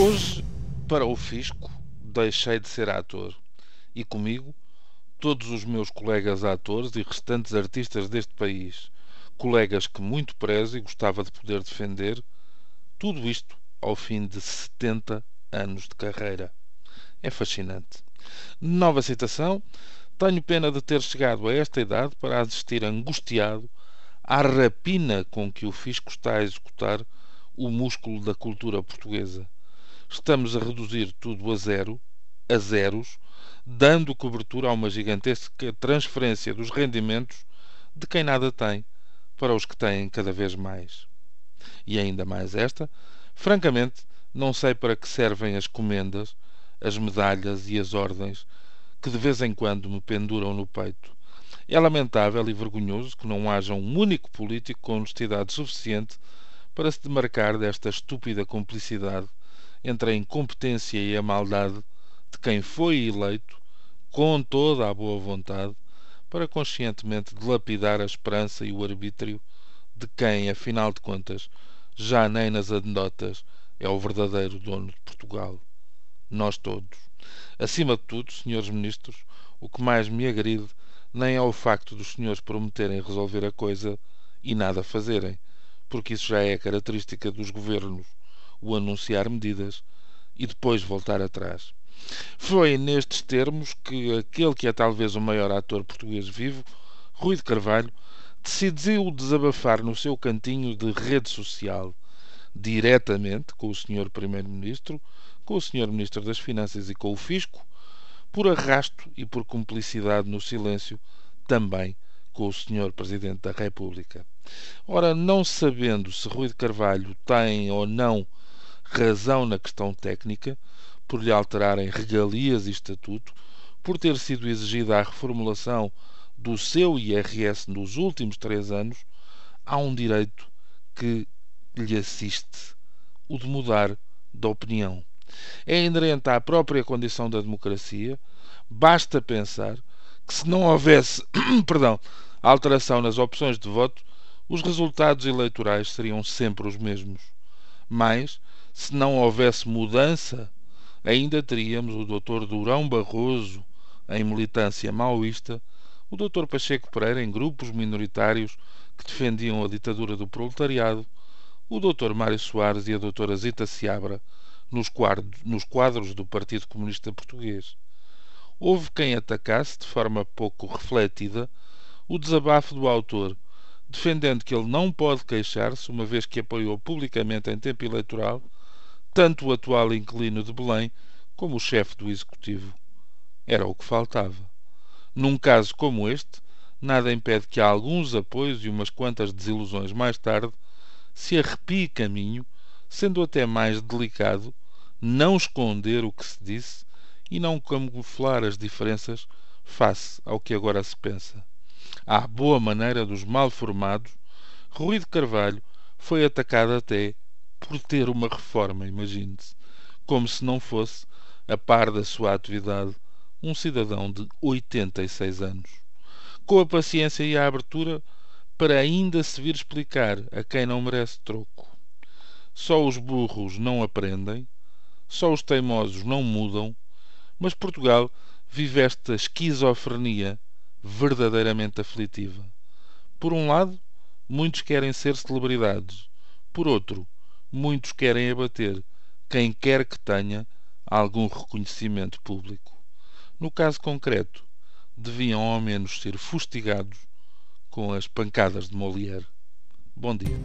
Hoje, para o fisco, deixei de ser ator e comigo todos os meus colegas atores e restantes artistas deste país, colegas que muito prezo e gostava de poder defender, tudo isto ao fim de 70 anos de carreira. É fascinante. Nova citação. Tenho pena de ter chegado a esta idade para assistir angustiado à rapina com que o fisco está a executar o músculo da cultura portuguesa estamos a reduzir tudo a zero, a zeros, dando cobertura a uma gigantesca transferência dos rendimentos de quem nada tem para os que têm cada vez mais. E ainda mais esta, francamente, não sei para que servem as comendas, as medalhas e as ordens que de vez em quando me penduram no peito. É lamentável e vergonhoso que não haja um único político com honestidade suficiente para se demarcar desta estúpida cumplicidade entre a incompetência e a maldade de quem foi eleito, com toda a boa vontade, para conscientemente dilapidar a esperança e o arbítrio de quem, afinal de contas, já nem nas anedotas é o verdadeiro dono de Portugal. Nós todos. Acima de tudo, senhores ministros, o que mais me agride nem é o facto dos senhores prometerem resolver a coisa e nada fazerem, porque isso já é característica dos governos o anunciar medidas e depois voltar atrás. Foi nestes termos que aquele que é talvez o maior ator português vivo, Rui de Carvalho, decidiu desabafar no seu cantinho de rede social, diretamente com o Sr. Primeiro-Ministro, com o Sr. Ministro das Finanças e com o Fisco, por arrasto e por cumplicidade no silêncio, também com o Sr. Presidente da República. Ora, não sabendo se Rui de Carvalho tem ou não razão na questão técnica, por lhe alterarem regalias e estatuto, por ter sido exigida a reformulação do seu IRS nos últimos três anos, há um direito que lhe assiste: o de mudar de opinião. É inerente à própria condição da democracia. Basta pensar que se não houvesse, perdão, alteração nas opções de voto, os resultados eleitorais seriam sempre os mesmos. Mas se não houvesse mudança, ainda teríamos o Dr. Durão Barroso em militância maoísta, o Dr. Pacheco Pereira em grupos minoritários que defendiam a ditadura do proletariado, o Dr. Mário Soares e a Dra. Zita Seabra nos nos quadros do Partido Comunista Português. Houve quem atacasse, de forma pouco refletida, o desabafo do autor, defendendo que ele não pode queixar-se, uma vez que apoiou publicamente em tempo eleitoral tanto o atual inquilino de Belém como o chefe do executivo. Era o que faltava. Num caso como este, nada impede que alguns apoios e umas quantas desilusões mais tarde se arrepie caminho, sendo até mais delicado não esconder o que se disse e não camuflar as diferenças face ao que agora se pensa. À boa maneira dos mal formados, Rui de Carvalho foi atacado até por ter uma reforma, imagine-se, como se não fosse, a par da sua atividade, um cidadão de 86 anos. Com a paciência e a abertura para ainda se vir explicar a quem não merece troco. Só os burros não aprendem, só os teimosos não mudam, mas Portugal vive esta esquizofrenia verdadeiramente aflitiva. Por um lado, muitos querem ser celebridades. Por outro, muitos querem abater quem quer que tenha algum reconhecimento público. No caso concreto, deviam ao menos ser fustigados com as pancadas de Molière. Bom dia.